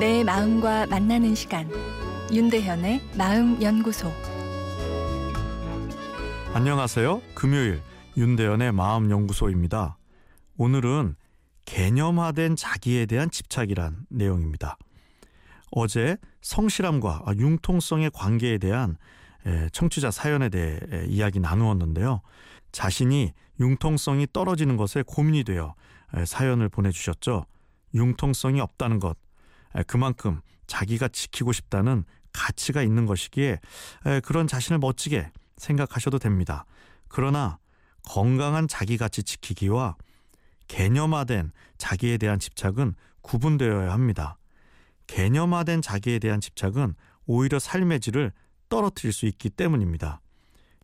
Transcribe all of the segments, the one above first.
마음과 만나는 시간 윤대현의 마음 연구소 안녕하세요. 금요일 윤대현의 마음 연구소입니다. 오늘은 개념화된 자기에 대한 집착이란 내용입니다. 어제 성실함과 융통성의 관계에 대한 청취자 사연에 대해 이야기 나누었는데요. 자신이 융통성이 떨어지는 것에 고민이 되어 사연을 보내주셨죠. 융통성이 없다는 것, 그만큼 자기가 지키고 싶다는 가치가 있는 것이기에 그런 자신을 멋지게 생각하셔도 됩니다. 그러나 건강한 자기 가치 지키기와 개념화된 자기에 대한 집착은 구분되어야 합니다. 개념화된 자기에 대한 집착은 오히려 삶의 질을 떨어뜨릴 수 있기 때문입니다.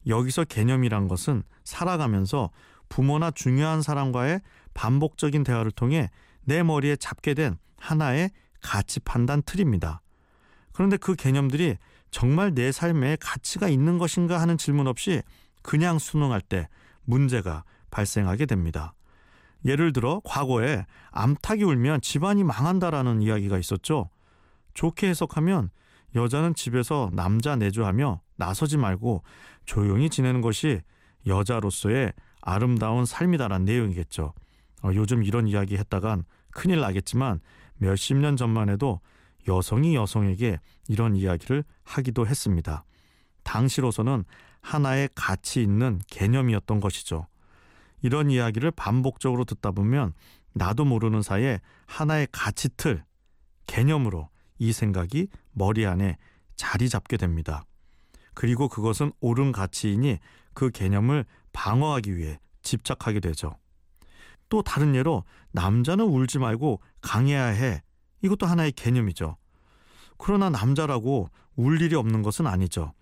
여기서 개념이란 것은 살아가면서 부모나 중요한 사람과의 반복적인 대화를 통해 내 머리에 잡게 된 하나의 가치 판단 틀입니다. 그런데 그 개념들이 정말 내 삶에 가치가 있는 것인가 하는 질문 없이 그냥 수능할 때 문제가 발생하게 됩니다. 예를 들어 과거에 암탉이 울면 집안이 망한다라는 이야기가 있었죠. 좋게 해석하면 여자는 집에서 남자 내조하며 나서지 말고 조용히 지내는 것이 여자로서의 아름다운 삶이다라는 내용이겠죠. 어, 요즘 이런 이야기 했다간 큰일 나겠지만 몇십 년 전만 해도 여성이 여성에게 이런 이야기를 하기도 했습니다. 당시로서는 하나의 가치 있는 개념이었던 것이죠. 이런 이야기를 반복적으로 듣다 보면 나도 모르는 사이에 하나의 가치 틀, 개념으로 이 생각이 머리 안에 자리 잡게 됩니다. 그리고 그것은 옳은 가치이니 그 개념을 방어하기 위해 집착하게 되죠. 또 다른 예로 남자는 울지 말고 강해야 해. 이것도 하나의 개념이죠. 그러나 남자라고 울 일이 없는 것은 아니죠.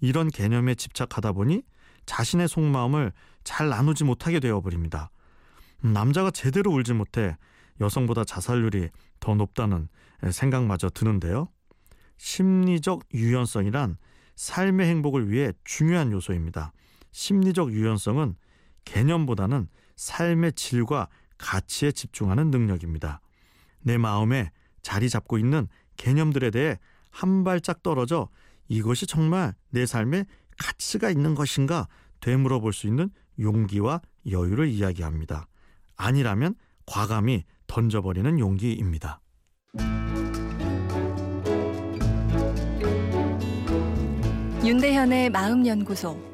이런 개념에 집착하다 보니 자신의 속마음을 잘 나누지 못하게 되어버립니다. 남자가 제대로 울지 못해 여성보다 자살률이 더 높다는 생각마저 드는데요. 심리적 유연성이란 삶의 행복을 위해 중요한 요소입니다. 심리적 유연성은 개념보다는 삶의 질과 가치에 집중하는 능력입니다. 내 마음에 자리 잡고 있는 개념들에 대해 한 발짝 떨어져 이것이 정말 내 삶에 가치가 있는 것인가 되물어 볼 수 있는 용기와 여유를 이야기합니다. 아니라면 과감히 던져버리는 용기입니다. 윤대현의 마음연구소